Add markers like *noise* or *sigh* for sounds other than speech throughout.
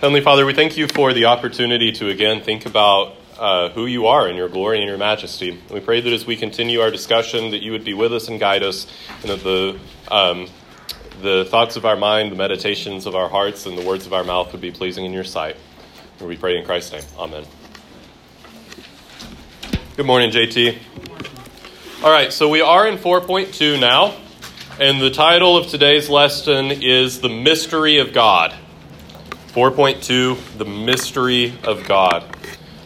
Heavenly Father, we thank you for the opportunity to again think about uh, who you are in your glory and your majesty. We pray that as we continue our discussion, that you would be with us and guide us, and that the um, the thoughts of our mind, the meditations of our hearts, and the words of our mouth would be pleasing in your sight. And we pray in Christ's name. Amen. Good morning, JT. All right, so we are in 4.2 now, and the title of today's lesson is The Mystery of God. 4.2 The Mystery of God.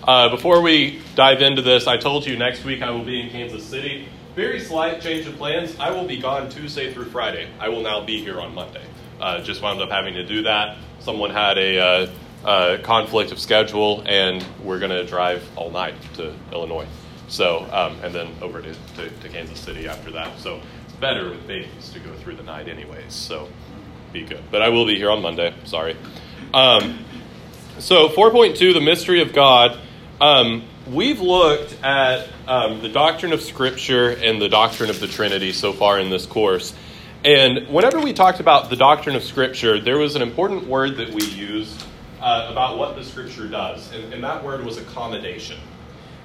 Uh, before we dive into this, I told you next week I will be in Kansas City. Very slight change of plans. I will be gone Tuesday through Friday. I will now be here on Monday. Uh, just wound up having to do that. Someone had a uh, uh conflict of schedule, and we're going to drive all night to Illinois. So, um, and then over to, to, to Kansas City after that. So it's better with babies to go through the night, anyways. So be good. But I will be here on Monday. Sorry. Um, so, 4.2, the mystery of God. Um, we've looked at um, the doctrine of Scripture and the doctrine of the Trinity so far in this course. And whenever we talked about the doctrine of Scripture, there was an important word that we used uh, about what the Scripture does, and, and that word was accommodation.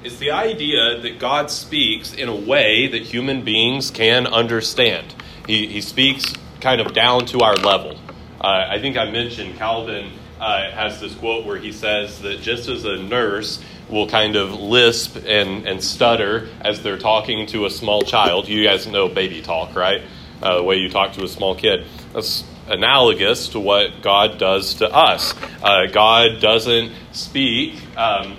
It's the idea that God speaks in a way that human beings can understand. He, he speaks kind of down to our level. Uh, I think I mentioned Calvin uh, has this quote where he says that just as a nurse will kind of lisp and, and stutter as they're talking to a small child, you guys know baby talk, right? Uh, the way you talk to a small kid. That's analogous to what God does to us. Uh, God doesn't speak um,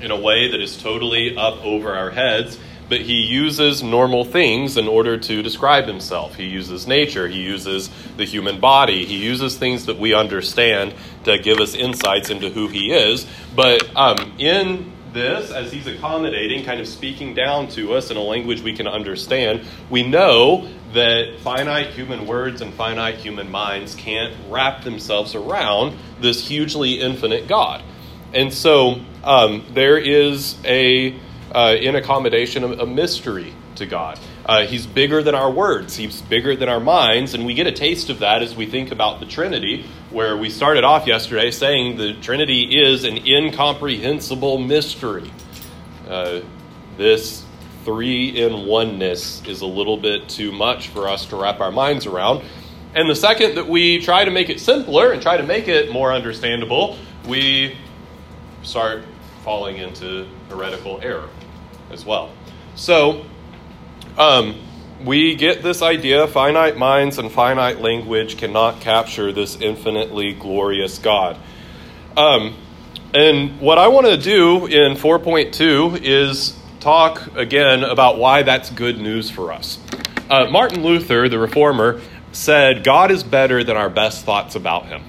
in a way that is totally up over our heads but he uses normal things in order to describe himself. He uses nature, he uses the human body, he uses things that we understand to give us insights into who he is. But um, in this, as he's accommodating, kind of speaking down to us in a language we can understand, we know that finite human words and finite human minds can't wrap themselves around this hugely infinite God. And so um, there is a uh, in accommodation a, a mystery to God. Uh, he's bigger than our words, He's bigger than our minds, and we get a taste of that as we think about the Trinity, where we started off yesterday saying the Trinity is an incomprehensible mystery. Uh, this three in oneness is a little bit too much for us to wrap our minds around. And the second that we try to make it simpler and try to make it more understandable, we start falling into heretical error as well. So, um, we get this idea finite minds and finite language cannot capture this infinitely glorious God. Um, and what I want to do in 4.2 is talk again about why that's good news for us. Uh, Martin Luther, the reformer, said, God is better than our best thoughts about him.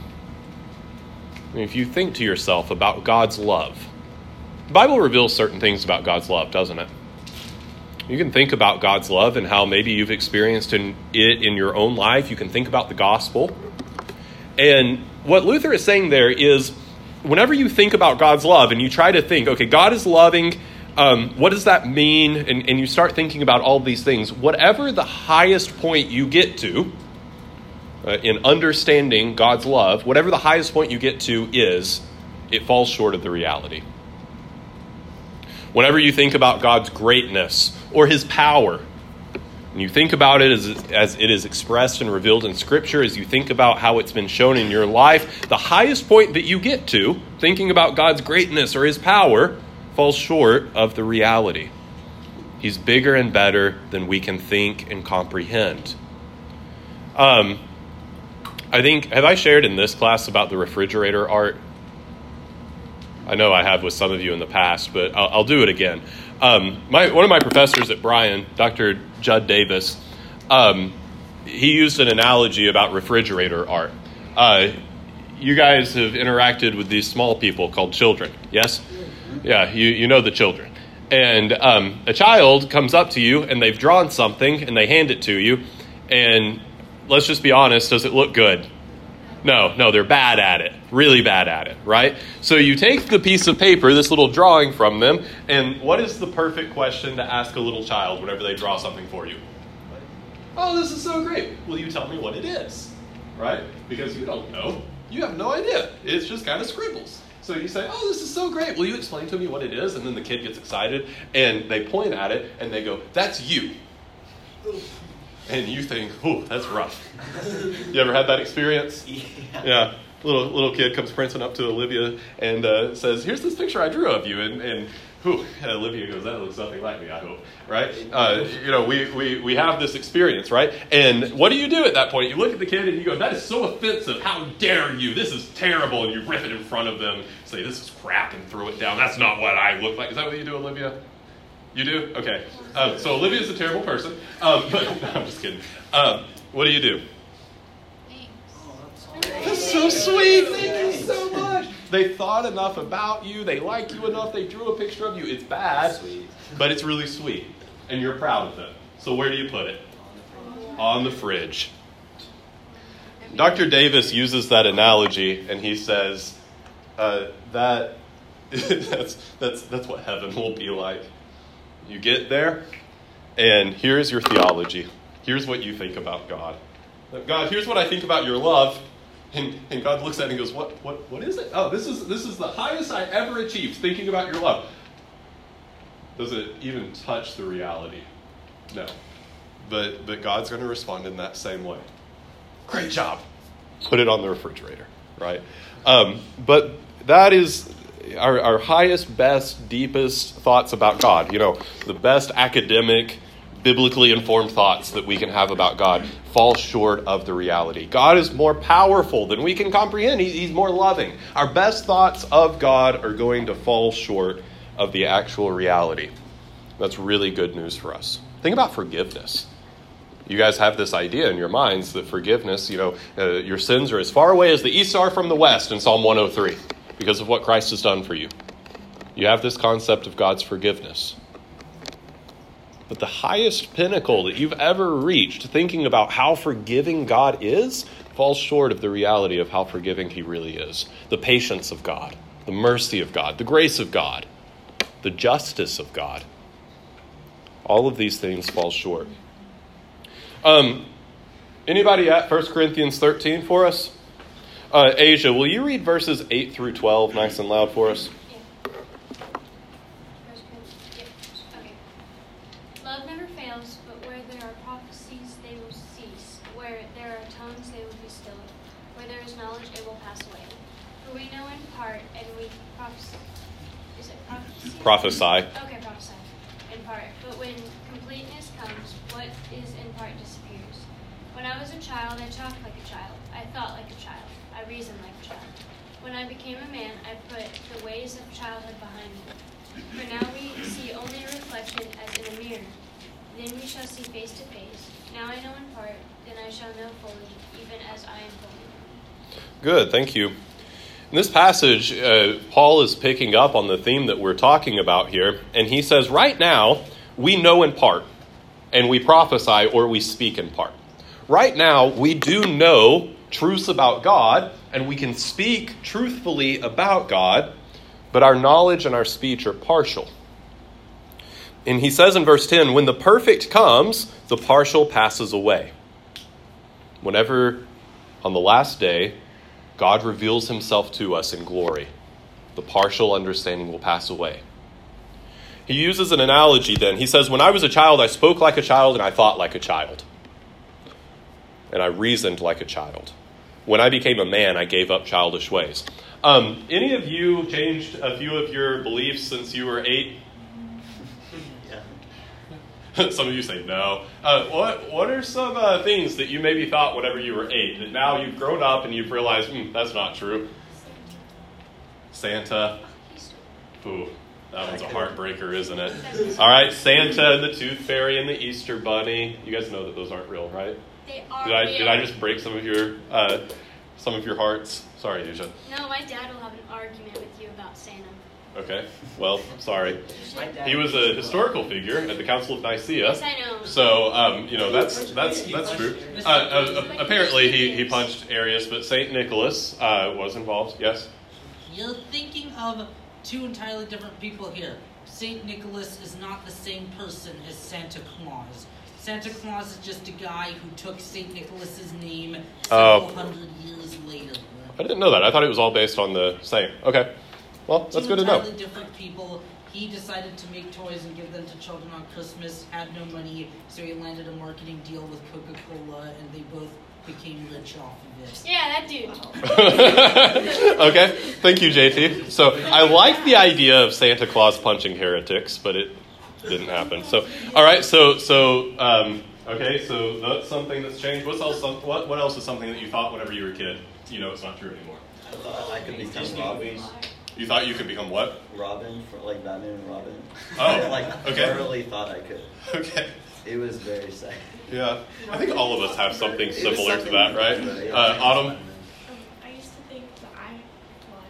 If you think to yourself about God's love, the Bible reveals certain things about God's love, doesn't it? You can think about God's love and how maybe you've experienced in it in your own life. You can think about the gospel. And what Luther is saying there is whenever you think about God's love and you try to think, okay, God is loving, um, what does that mean? And, and you start thinking about all these things, whatever the highest point you get to uh, in understanding God's love, whatever the highest point you get to is, it falls short of the reality. Whenever you think about God's greatness or his power, and you think about it as, as it is expressed and revealed in Scripture, as you think about how it's been shown in your life, the highest point that you get to, thinking about God's greatness or his power, falls short of the reality. He's bigger and better than we can think and comprehend. Um, I think, have I shared in this class about the refrigerator art? I know I have with some of you in the past, but I'll, I'll do it again. Um, my, one of my professors at Bryan, Dr. Judd Davis, um, he used an analogy about refrigerator art. Uh, you guys have interacted with these small people called children, yes? Yeah, you, you know the children. And um, a child comes up to you and they've drawn something and they hand it to you. And let's just be honest, does it look good? No, no, they're bad at it, really bad at it, right? So you take the piece of paper, this little drawing from them, and what is the perfect question to ask a little child whenever they draw something for you? Oh, this is so great. Will you tell me what it is? Right? Because you don't know. You have no idea. It's just kind of scribbles. So you say, Oh, this is so great. Will you explain to me what it is? And then the kid gets excited and they point at it and they go, That's you. And you think, Oh, that's rough. You ever had that experience? *laughs* Yeah. Yeah. Little little kid comes prancing up to Olivia and uh, says, "Here's this picture I drew of you." And and whew, Olivia goes, "That looks nothing like me." I hope, right? Uh, you know, we, we we have this experience, right? And what do you do at that point? You look at the kid and you go, "That is so offensive! How dare you? This is terrible!" And you rip it in front of them, say, "This is crap," and throw it down. That's not what I look like. Is that what you do, Olivia? You do? Okay. Um, so Olivia's a terrible person. Um, but *laughs* no, I'm just kidding. Um, what do you do? That's so sweet. Thank you so much. They thought enough about you. They like you enough. They drew a picture of you. It's bad, but it's really sweet. And you're proud of them. So where do you put it? On the fridge. Dr. Davis uses that analogy and he says uh, that *laughs* that's, that's, that's what heaven will be like. You get there, and here's your theology. Here's what you think about God. God, here's what I think about your love. And, and God looks at it and goes, what, what, what is it? Oh, this is, this is the highest I ever achieved thinking about your love. Does it even touch the reality? No. But, but God's going to respond in that same way. Great job. Put it on the refrigerator, right? Um, but that is our, our highest, best, deepest thoughts about God. You know, the best academic, biblically informed thoughts that we can have about God fall short of the reality. God is more powerful than we can comprehend, He's more loving. Our best thoughts of God are going to fall short of the actual reality. That's really good news for us. Think about forgiveness. You guys have this idea in your minds that forgiveness, you know, uh, your sins are as far away as the east are from the west in Psalm 103 because of what Christ has done for you. You have this concept of God's forgiveness. But the highest pinnacle that you've ever reached, thinking about how forgiving God is, falls short of the reality of how forgiving He really is. The patience of God, the mercy of God, the grace of God, the justice of God. All of these things fall short. Um, anybody at 1 Corinthians 13 for us? Uh, Asia, will you read verses 8 through 12 nice and loud for us? First Corinthians- yeah, okay. Love never fails, but where there are prophecies, they will cease. Where there are tongues, they will be stilled. Where there is knowledge, it will pass away. For we know in part, and we prophesy. Is it prophecy? Prophesy. Okay, prophesy in part. But when completeness comes, what is in part disappears. When I was a child, I talked like a child. I thought like a child. I reasoned like a child. When I became a man, I put the ways of childhood behind me. For now we see only a reflection as in a mirror. Then we shall see face to face. Now I know in part, then I shall know fully, even as I am fully. Good, thank you. In this passage, uh, Paul is picking up on the theme that we're talking about here, and he says, Right now, we know in part, and we prophesy or we speak in part. Right now, we do know truths about God, and we can speak truthfully about God, but our knowledge and our speech are partial. And he says in verse 10 when the perfect comes, the partial passes away. Whenever on the last day, God reveals himself to us in glory, the partial understanding will pass away. He uses an analogy then. He says, When I was a child, I spoke like a child and I thought like a child. And I reasoned like a child. When I became a man, I gave up childish ways. Um, any of you changed a few of your beliefs since you were eight? *laughs* Some of you say no. Uh, what What are some uh, things that you maybe thought whenever you were eight that now you've grown up and you've realized hmm, that's not true? Santa. Ooh, that one's a heartbreaker, isn't it? All right, Santa and the Tooth Fairy and the Easter Bunny. You guys know that those aren't real, right? They are Did I real. did I just break some of your uh, some of your hearts? Sorry, Asia. No, my dad will have an argument with you about Santa. Okay. Well, sorry. You My should- dad He was a historical figure at the Council of Nicaea. Yes, I know. So um, you know that's that's that's true. Uh, uh, apparently, he, he punched Arius, but Saint Nicholas uh, was involved. Yes. You're thinking of two entirely different people here. Saint Nicholas is not the same person as Santa Claus. Santa Claus is just a guy who took Saint Nicholas's name Oh. several hundred years later. I didn't know that. I thought it was all based on the same. Okay. Well, that's Two good to know. entirely different people. He decided to make toys and give them to children on Christmas. Had no money, so he landed a marketing deal with Coca Cola, and they both became rich off of this. Yeah, that dude. *laughs* okay. Thank you, JT. So I like the idea of Santa Claus punching heretics, but it didn't happen. So, all right. So, so um, okay. So that's something that's changed. What's else? What What else is something that you thought whenever you were a kid? You know, it's not true anymore. I thought I could become Robin. You thought you could become what? Robin, for like Batman and Robin. Oh, I *laughs* like okay. literally thought I could. Okay. It was very sad. Yeah. I think all of us have something It was similar to that, right? that, yeah. Uh, Autumn, Um, I used to think that I could fly.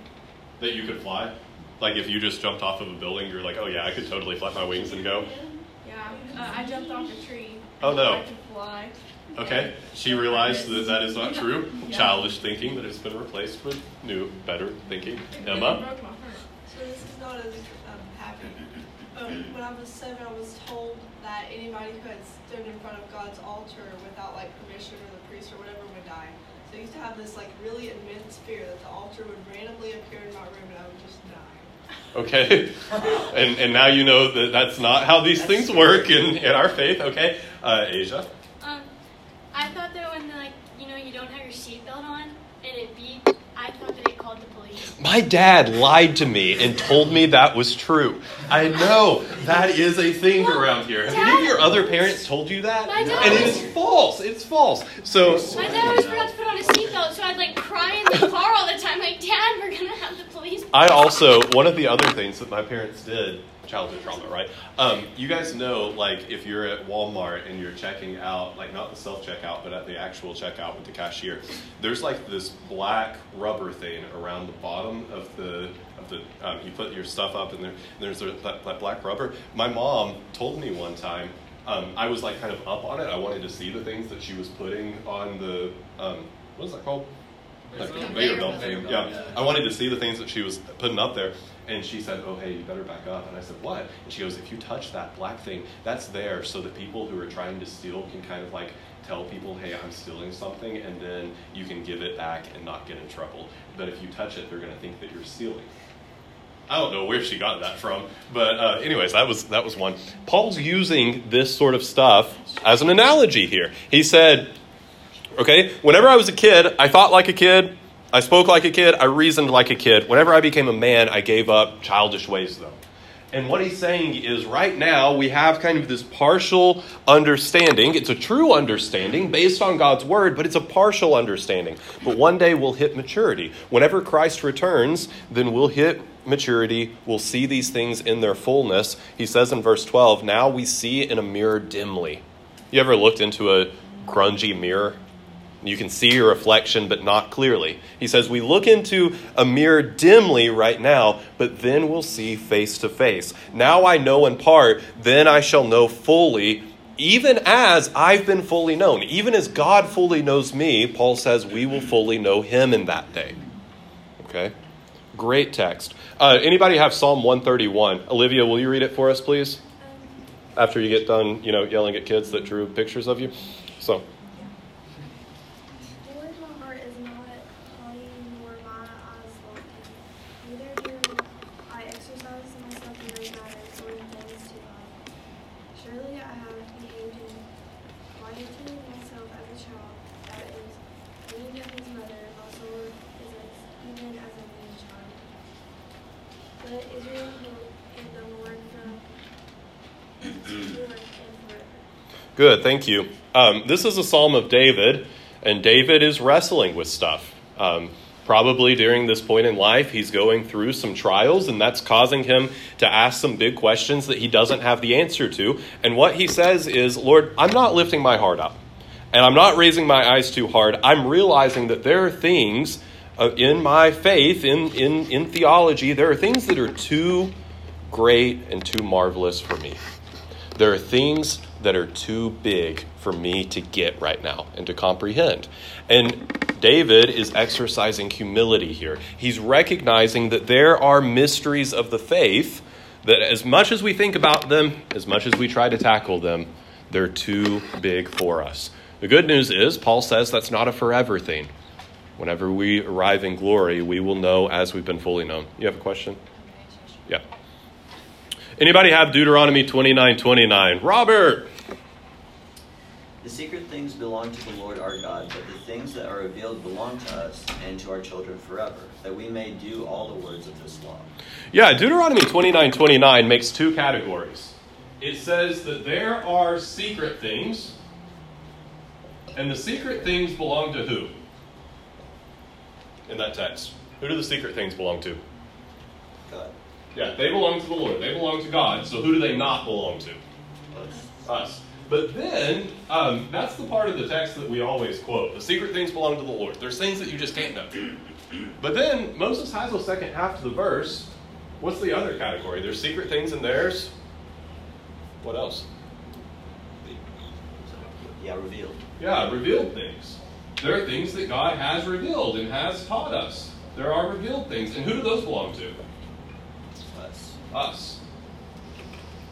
that you could fly. Like if you just jumped off of a building, you're like, oh yeah, I could totally flap my wings and go. Yeah, uh, I jumped off a tree. Oh, no. I could fly. Okay, she realized that that is not true. Childish thinking that has been replaced with new, better thinking. Emma? broke my heart. So this is not as um, happy. Um, when I was seven, I was told that anybody who had stood in front of God's altar without like permission or the priest or whatever would die. So I used to have this like really immense fear that the altar would randomly appear in my room and I would just die. Okay, *laughs* and and now you know that that's not how these things work in, in our faith. Okay, uh, Asia. Thought that when like you know you don't have your seatbelt on and it beeped, I thought that it called the police. My dad lied to me and told me that was true. I know that is a thing around here. Have any of your other parents told you that? My dad And it is false. It's false. So My dad always forgot to put on a seatbelt, so I'd like cry in the car all the time, like, Dad, we're gonna have the police. I also one of the other things that my parents did childhood trauma, right? Um, you guys know, like, if you're at Walmart and you're checking out, like, not the self checkout, but at the actual checkout with the cashier, there's like this black rubber thing around the bottom of the of the. Um, you put your stuff up, and there, there's that, that black rubber. My mom told me one time. Um, I was like kind of up on it. I wanted to see the things that she was putting on the um, what is that called? Like conveyor belt thing. Yeah. I wanted to see the things that she was putting up there. And she said, Oh, hey, you better back up. And I said, What? And she goes, If you touch that black thing, that's there so that people who are trying to steal can kind of like tell people, Hey, I'm stealing something. And then you can give it back and not get in trouble. But if you touch it, they're going to think that you're stealing. I don't know where she got that from, but uh, anyways, that was that was one. Paul's using this sort of stuff as an analogy here. He said, Okay, whenever I was a kid, I thought like a kid, I spoke like a kid, I reasoned like a kid. Whenever I became a man, I gave up childish ways, though. And what he's saying is right now we have kind of this partial understanding. It's a true understanding based on God's word, but it's a partial understanding. But one day we'll hit maturity. Whenever Christ returns, then we'll hit maturity. We'll see these things in their fullness. He says in verse 12, Now we see in a mirror dimly. You ever looked into a grungy mirror? You can see your reflection, but not clearly. He says, We look into a mirror dimly right now, but then we'll see face to face. Now I know in part, then I shall know fully, even as I've been fully known. Even as God fully knows me, Paul says, we will fully know him in that day. Okay? Great text. Uh, anybody have Psalm 131? Olivia, will you read it for us, please? After you get done, you know, yelling at kids that drew pictures of you. So. Lord, my heart is not haughty, nor my eyes lofty. Neither do I exercise myself in great matters or in things too high. Surely I have behaved in quietude myself as a child that is weaned of his mother. My soul is as even as a weaned child. Let Israel hope in the Lord from Lord and forever. Good, thank you. Um, this is a psalm of David, and David is wrestling with stuff. Um, probably during this point in life, he's going through some trials, and that's causing him to ask some big questions that he doesn't have the answer to. And what he says is, Lord, I'm not lifting my heart up, and I'm not raising my eyes too hard. I'm realizing that there are things uh, in my faith, in, in, in theology, there are things that are too great and too marvelous for me. There are things that are too big for me to get right now and to comprehend. And David is exercising humility here. He's recognizing that there are mysteries of the faith that, as much as we think about them, as much as we try to tackle them, they're too big for us. The good news is, Paul says that's not a forever thing. Whenever we arrive in glory, we will know as we've been fully known. You have a question? Anybody have Deuteronomy 29 29? Robert! The secret things belong to the Lord our God, but the things that are revealed belong to us and to our children forever, that we may do all the words of this law. Yeah, Deuteronomy 29 29 makes two categories. It says that there are secret things, and the secret things belong to who? In that text. Who do the secret things belong to? God. Yeah, they belong to the Lord. They belong to God. So who do they not belong to? Us. Us. But then, um, that's the part of the text that we always quote. The secret things belong to the Lord. There's things that you just can't know. But then Moses has the second half to the verse. What's the other category? There's secret things and theirs. What else? Yeah, revealed. Yeah, revealed things. There are things that God has revealed and has taught us. There are revealed things. And who do those belong to? Us.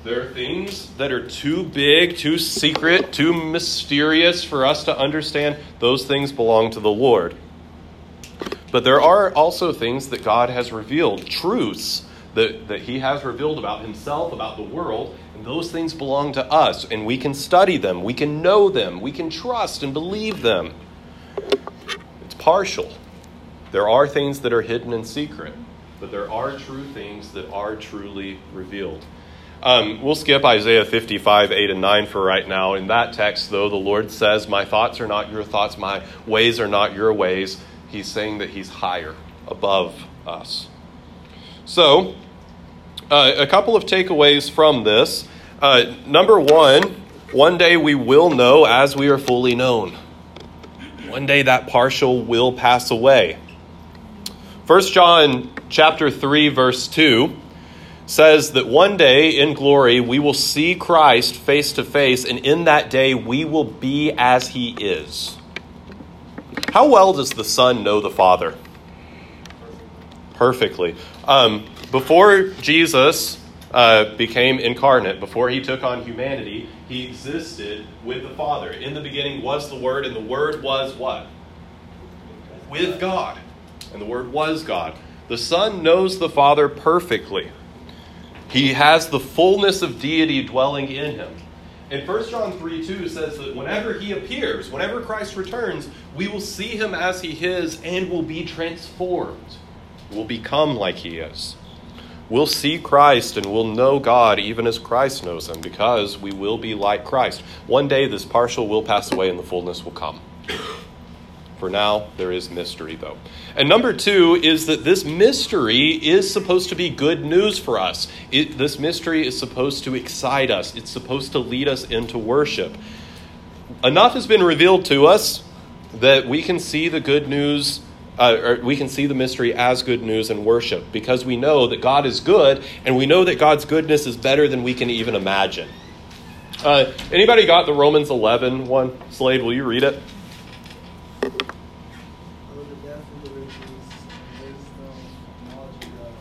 There are things that are too big, too secret, too mysterious for us to understand. Those things belong to the Lord. But there are also things that God has revealed, truths that, that He has revealed about Himself, about the world, and those things belong to us. And we can study them, we can know them, we can trust and believe them. It's partial. There are things that are hidden in secret, but there are true things that are truly revealed. Um, we'll skip Isaiah 55, 8 and 9 for right now. In that text, though, the Lord says, My thoughts are not your thoughts, my ways are not your ways. He's saying that He's higher, above us. So, uh, a couple of takeaways from this. Uh, number one, one day we will know as we are fully known. One day that partial will pass away. 1 John chapter 3 verse 2 says that one day in glory we will see Christ face to face and in that day we will be as he is. How well does the Son know the Father? Perfectly. Um, before Jesus uh, became incarnate, before he took on humanity, he existed with the Father. In the beginning was the Word, and the Word was what? With God. And the Word was God. The Son knows the Father perfectly. He has the fullness of deity dwelling in him. And 1 John 3 2 says that whenever he appears, whenever Christ returns, we will see him as he is and will be transformed. We'll become like he is. We'll see Christ and we'll know God even as Christ knows him because we will be like Christ. One day this partial will pass away and the fullness will come. For now, there is mystery, though. And number two is that this mystery is supposed to be good news for us. It, this mystery is supposed to excite us, it's supposed to lead us into worship. Enough has been revealed to us that we can see the good news. Uh, we can see the mystery as good news and worship because we know that God is good and we know that God's goodness is better than we can even imagine. Uh, anybody got the Romans 11 one? Slade, will you read it? Oh, the depth of the riches and wisdom and knowledge of God.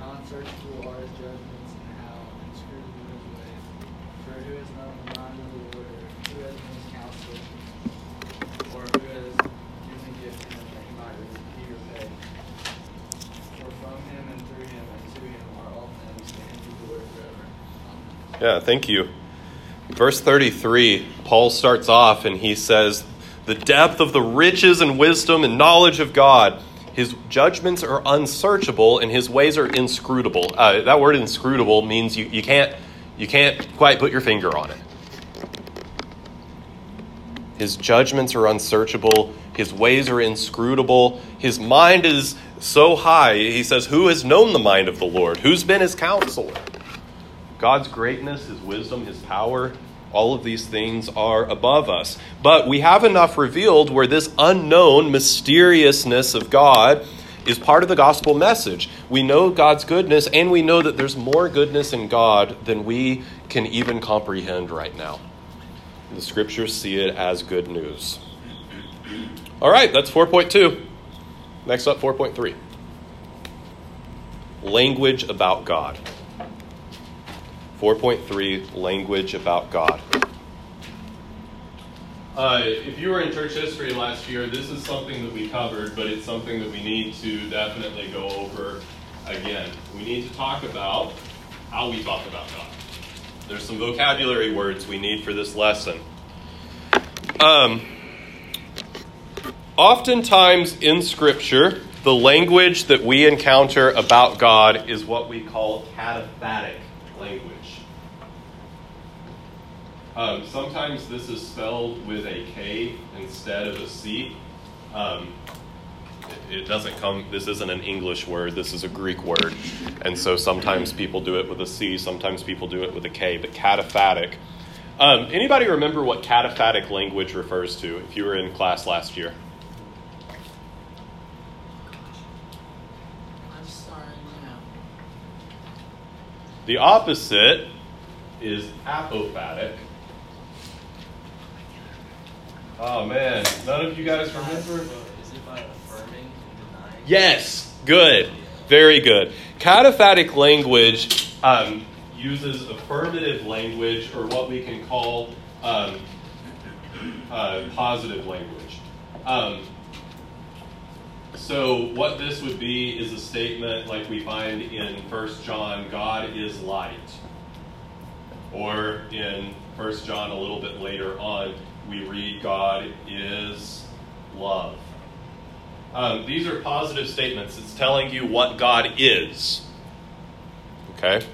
How unsearchable are his judgments and how inscrutable his ways. For who has known the mind of the Lord, or who has known his counsel, or who has given gift to him that he might be repaid? For from him and through him and to him are all things, to him be glory forever. Amen. Yeah, thank you. Verse 33, Paul starts off and he says, The depth of the riches and wisdom and knowledge of God. His judgments are unsearchable and his ways are inscrutable. Uh, that word inscrutable means you, you, can't, you can't quite put your finger on it. His judgments are unsearchable. His ways are inscrutable. His mind is so high. He says, Who has known the mind of the Lord? Who's been his counselor? God's greatness, His wisdom, His power, all of these things are above us. But we have enough revealed where this unknown mysteriousness of God is part of the gospel message. We know God's goodness, and we know that there's more goodness in God than we can even comprehend right now. The scriptures see it as good news. All right, that's 4.2. Next up, 4.3 language about God. 4.3 Language about God. Uh, if you were in church history last year, this is something that we covered, but it's something that we need to definitely go over again. We need to talk about how we talk about God. There's some vocabulary words we need for this lesson. Um, oftentimes in Scripture, the language that we encounter about God is what we call cataphatic language. Um, sometimes this is spelled with a K instead of a C. Um, it, it doesn't come, this isn't an English word, this is a Greek word. And so sometimes people do it with a C, sometimes people do it with a K, but cataphatic. Um, anybody remember what cataphatic language refers to if you were in class last year? I'm sorry, no. The opposite is apophatic. Oh man, none of you guys remember? Is it by affirming and denying? Yes, good, very good. Cataphatic language um, uses affirmative language, or what we can call um, uh, positive language. Um, so, what this would be is a statement like we find in 1 John God is light. Or in 1 John, a little bit later on, we read God is love. Um, these are positive statements. It's telling you what God is. Okay?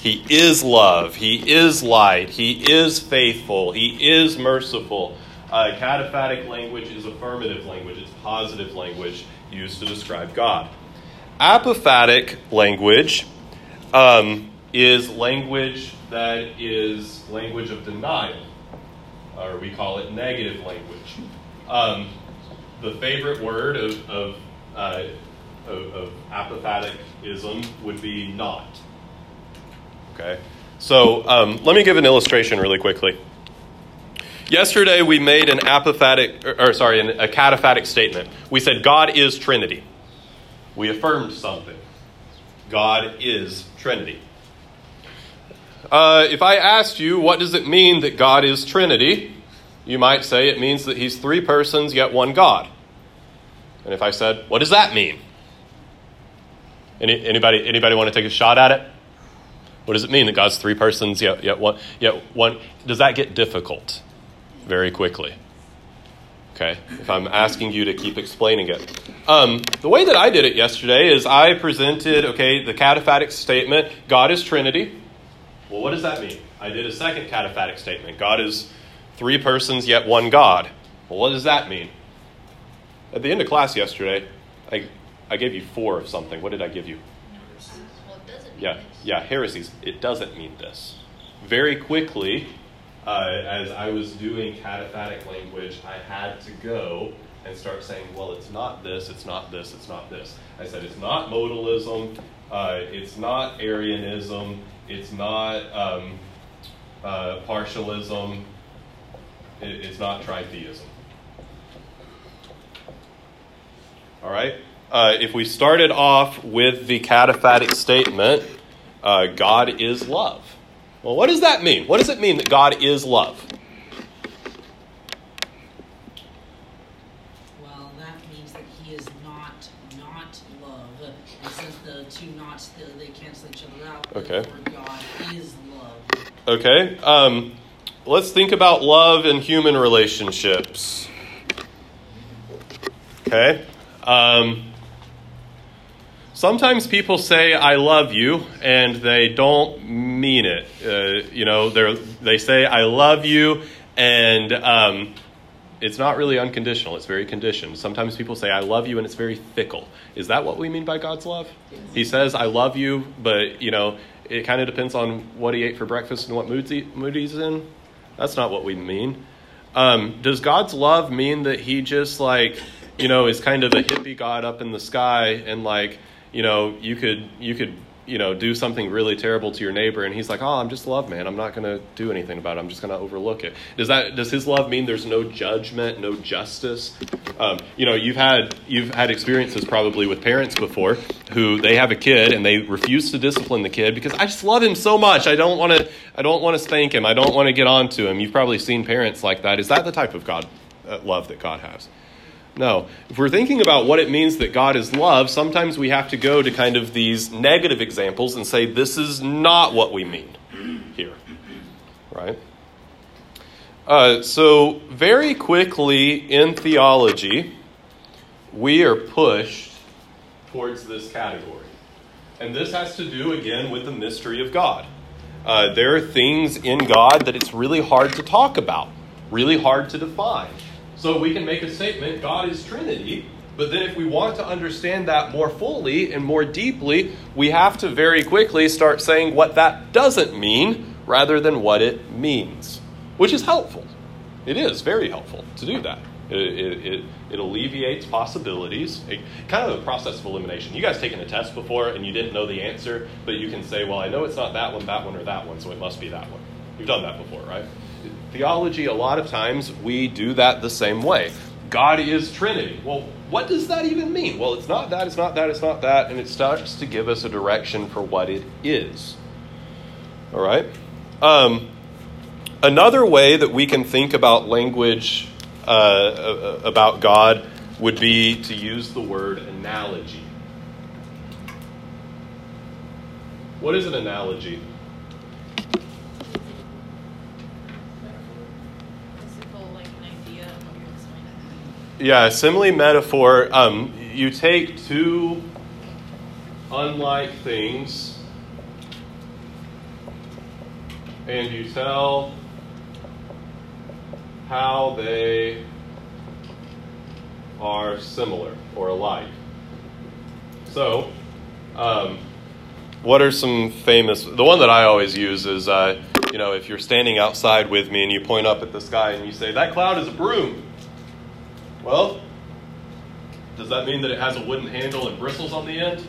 He is love. He is light. He is faithful. He is merciful. Uh, cataphatic language is affirmative language, it's positive language used to describe God. Apophatic language um, is language that is language of denial, or we call it negative language. Um, the favorite word of, of, uh, of, of apophaticism would be not. Okay? So um, let me give an illustration really quickly. Yesterday we made an apophatic, or, or sorry, an, a cataphatic statement. We said God is Trinity. We affirmed something. God is Trinity. Uh, if I asked you, what does it mean that God is Trinity? You might say it means that he's three persons yet one God. And if I said, what does that mean? Any, anybody, anybody want to take a shot at it? What does it mean that God's three persons yet, yet one? Yet one? Does that get difficult very quickly? Okay, if I'm asking you to keep explaining it. Um, the way that I did it yesterday is I presented, okay, the cataphatic statement God is Trinity. Well, what does that mean? I did a second cataphatic statement God is three persons yet one God. Well, what does that mean? At the end of class yesterday, I, I gave you four of something. What did I give you? Well, it doesn't mean Yeah, yeah, heresies. It doesn't mean this. Very quickly, uh, as I was doing cataphatic language, I had to go and start saying, well, it's not this, it's not this, it's not this. I said, it's not modalism, uh, it's not Arianism, it's not um, uh, partialism, it, it's not tritheism. All right? Uh, if we started off with the cataphatic statement, uh, God is love. Well, what does that mean? What does it mean that God is love? Well, that means that he is not not love. And since the two nots they, they cancel each other out, Okay. Okay. Um, let's think about love in human relationships. Okay. Um, sometimes people say "I love you" and they don't mean it. Uh, you know, they they say "I love you" and um, it's not really unconditional. It's very conditioned. Sometimes people say "I love you" and it's very fickle. Is that what we mean by God's love? He says "I love you," but you know, it kind of depends on what he ate for breakfast and what mood, he, mood he's in. That's not what we mean. Um, does God's love mean that he just like you know is kind of a hippie God up in the sky and like you know you could you could you know, do something really terrible to your neighbor, and he's like, "Oh, I'm just love, man. I'm not going to do anything about it. I'm just going to overlook it." Does that does his love mean there's no judgment, no justice? Um, you know, you've had you've had experiences probably with parents before who they have a kid and they refuse to discipline the kid because I just love him so much. I don't want to I don't want to spank him. I don't want to get on to him. You've probably seen parents like that. Is that the type of God uh, love that God has? No. If we're thinking about what it means that God is love, sometimes we have to go to kind of these negative examples and say, this is not what we mean here. Right? Uh, so, very quickly in theology, we are pushed towards this category. And this has to do, again, with the mystery of God. Uh, there are things in God that it's really hard to talk about, really hard to define. So we can make a statement God is Trinity, but then if we want to understand that more fully and more deeply, we have to very quickly start saying what that doesn't mean rather than what it means, which is helpful. It is very helpful to do that. It, it, it, it alleviates possibilities, it, kind of a process of elimination. You guys taken a test before and you didn't know the answer, but you can say, well, I know it's not that one, that one, or that one, so it must be that one. You've done that before, right? Theology, a lot of times we do that the same way. God is Trinity. Well, what does that even mean? Well, it's not that, it's not that, it's not that, and it starts to give us a direction for what it is. All right? Um, another way that we can think about language uh, about God would be to use the word analogy. What is an analogy? Yeah, simile metaphor. Um, you take two unlike things and you tell how they are similar or alike. So, um, what are some famous? The one that I always use is, uh, you know, if you're standing outside with me and you point up at the sky and you say, "That cloud is a broom," Well, does that mean that it has a wooden handle and bristles on the end?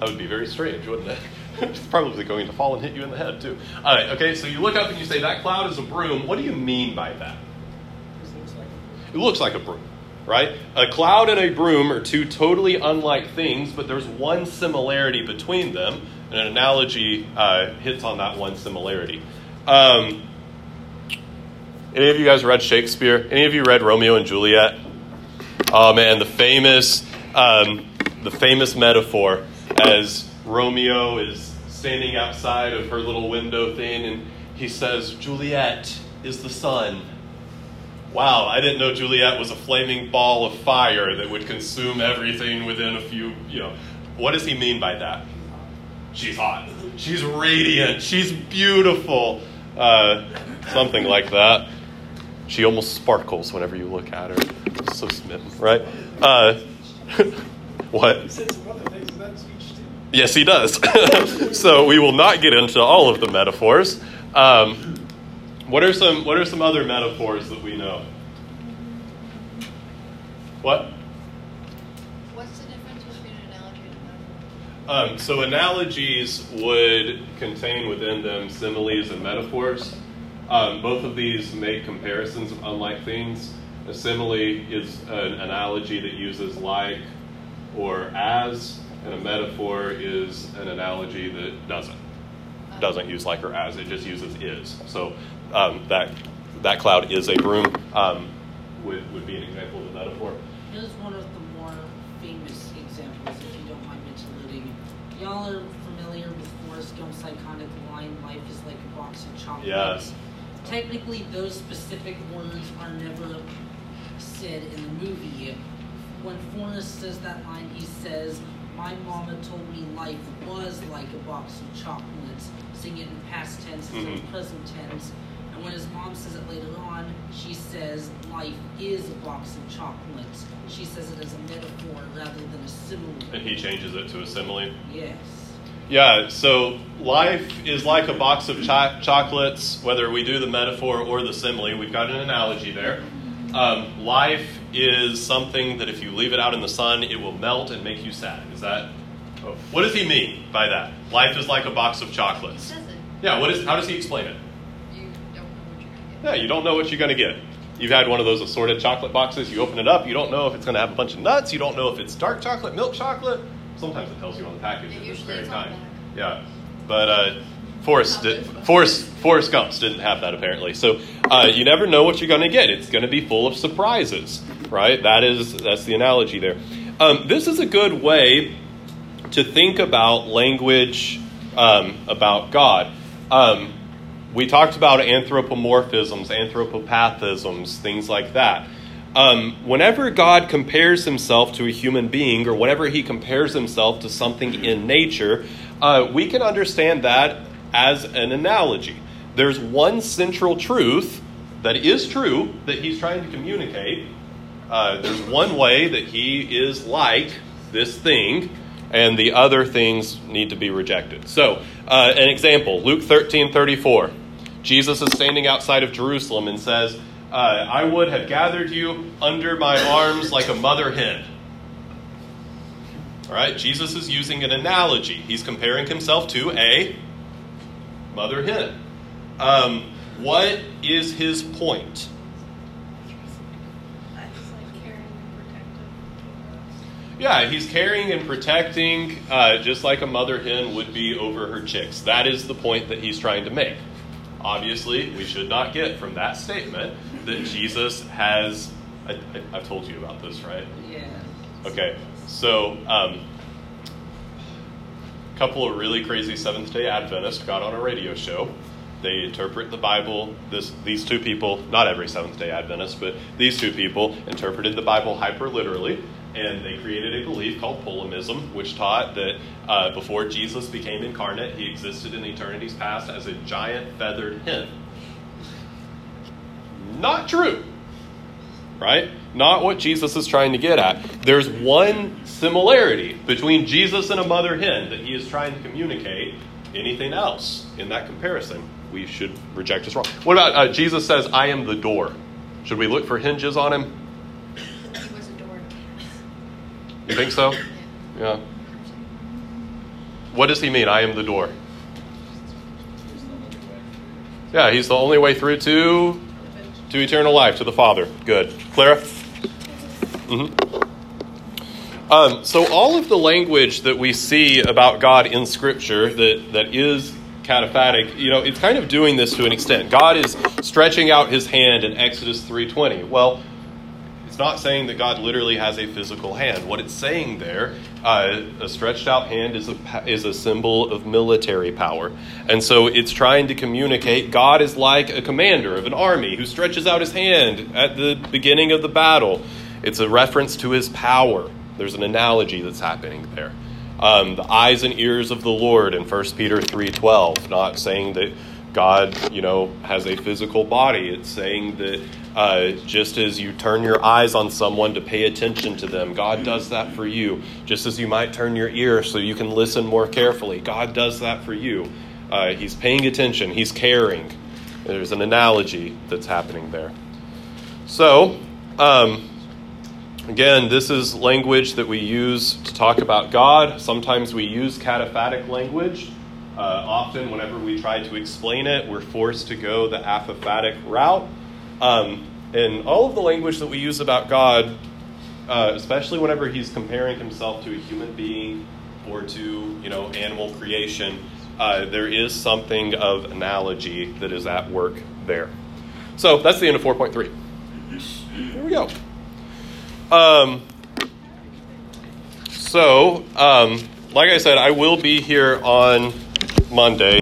That would be very strange, wouldn't it? *laughs* it's probably going to fall and hit you in the head, too. All right, okay, so you look up and you say, that cloud is a broom. What do you mean by that? It looks like a broom, right? A cloud and a broom are two totally unlike things, but there's one similarity between them, and an analogy uh, hits on that one similarity. Um, any of you guys read Shakespeare? Any of you read Romeo and Juliet? Oh man, the famous, um, the famous metaphor as Romeo is standing outside of her little window thing, and he says, "Juliet is the sun." Wow, I didn't know Juliet was a flaming ball of fire that would consume everything within a few. You know, what does he mean by that? She's hot. She's radiant. She's beautiful. Uh, something like that. She almost sparkles whenever you look at her. So smitten, right? Uh, *laughs* what? Yes, he does. *laughs* so we will not get into all of the metaphors. Um, what are some What are some other metaphors that we know? What? What's the difference between an analogy and a metaphor? Um, so analogies would contain within them similes and metaphors. Um, both of these make comparisons of unlike things. A simile is an analogy that uses like or as, and a metaphor is an analogy that doesn't doesn't use like or as. It just uses is. So um, that that cloud is a broom um, would would be an example of a metaphor. Here's one of the more famous examples, if you don't mind me mentioning. Y'all are familiar with Forrest Gump's iconic line, "Life is like a box of chocolates." Yes technically those specific words are never said in the movie. When Forrest says that line, he says, My mama told me life was like a box of chocolates, saying it in past tense instead mm-hmm. of present tense. And when his mom says it later on, she says life is a box of chocolates. She says it as a metaphor rather than a simile. And he changes it to a simile? Yes. Yeah, so life is like a box of cho- chocolates, whether we do the metaphor or the simile. We've got an analogy there. Um, life is something that if you leave it out in the sun, it will melt and make you sad. Is that Oh, what does he mean by that? Life is like a box of chocolates. Yeah, what is, how does he explain it? You don't know what you're gonna get. Yeah, you don't know what you're going to get. You've had one of those assorted chocolate boxes. You open it up, you don't know if it's going to have a bunch of nuts. You don't know if it's dark chocolate, milk chocolate. Sometimes it tells you on the package at this very time. Yeah, but uh, Forrest, did, Forrest, Forrest Gump's didn't have that apparently. So uh, you never know what you're going to get. It's going to be full of surprises, right? That is that's the analogy there. Um, this is a good way to think about language um, about God. Um, we talked about anthropomorphisms, anthropopathisms, things like that. Um, whenever God compares himself to a human being, or whenever he compares himself to something in nature, uh, we can understand that as an analogy. There's one central truth that is true that he's trying to communicate. Uh, there's one way that he is like this thing, and the other things need to be rejected. So, uh, an example Luke 13 34. Jesus is standing outside of Jerusalem and says, uh, I would have gathered you under my arms like a mother hen. All right, Jesus is using an analogy. He's comparing himself to a mother hen. Um, what is his point? Yeah, he's caring and protecting uh, just like a mother hen would be over her chicks. That is the point that he's trying to make. Obviously, we should not get from that statement that Jesus has. I, I, I've told you about this, right? Yeah. Okay, so um, a couple of really crazy Seventh Day Adventists got on a radio show. They interpret the Bible. This these two people, not every Seventh Day Adventist, but these two people interpreted the Bible hyper literally, and they created a belief called polemism, which taught that uh, before Jesus became incarnate, he existed in eternity's past as a giant feathered hen. Not true right? Not what Jesus is trying to get at. There's one similarity between Jesus and a mother hen that he is trying to communicate. Anything else in that comparison, we should reject as wrong. What about uh, Jesus says, I am the door? Should we look for hinges on him? He was adored. You think so? Yeah. What does he mean, I am the door? Yeah, he's the only way through to to eternal life, to the Father. Good. Clara? Mm-hmm. Um, so, all of the language that we see about God in Scripture that, that is cataphatic, you know, it's kind of doing this to an extent. God is stretching out his hand in Exodus 3.20. Well, it's not saying that God literally has a physical hand. What it's saying there, uh, a stretched out hand is a, is a symbol of military power. And so it's trying to communicate God is like a commander of an army who stretches out his hand at the beginning of the battle. It's a reference to his power. There's an analogy that's happening there. Um, the eyes and ears of the Lord in 1 Peter 3.12, not saying that God, you know, has a physical body. It's saying that uh, just as you turn your eyes on someone to pay attention to them, God does that for you. Just as you might turn your ear so you can listen more carefully, God does that for you. Uh, he's paying attention, He's caring. There's an analogy that's happening there. So, um, again, this is language that we use to talk about God. Sometimes we use cataphatic language. Uh, often, whenever we try to explain it, we're forced to go the apophatic route. Um, and all of the language that we use about God, uh, especially whenever he's comparing himself to a human being or to you know animal creation, uh, there is something of analogy that is at work there. So that's the end of 4.3. Here we go. Um, so, um, like I said, I will be here on Monday.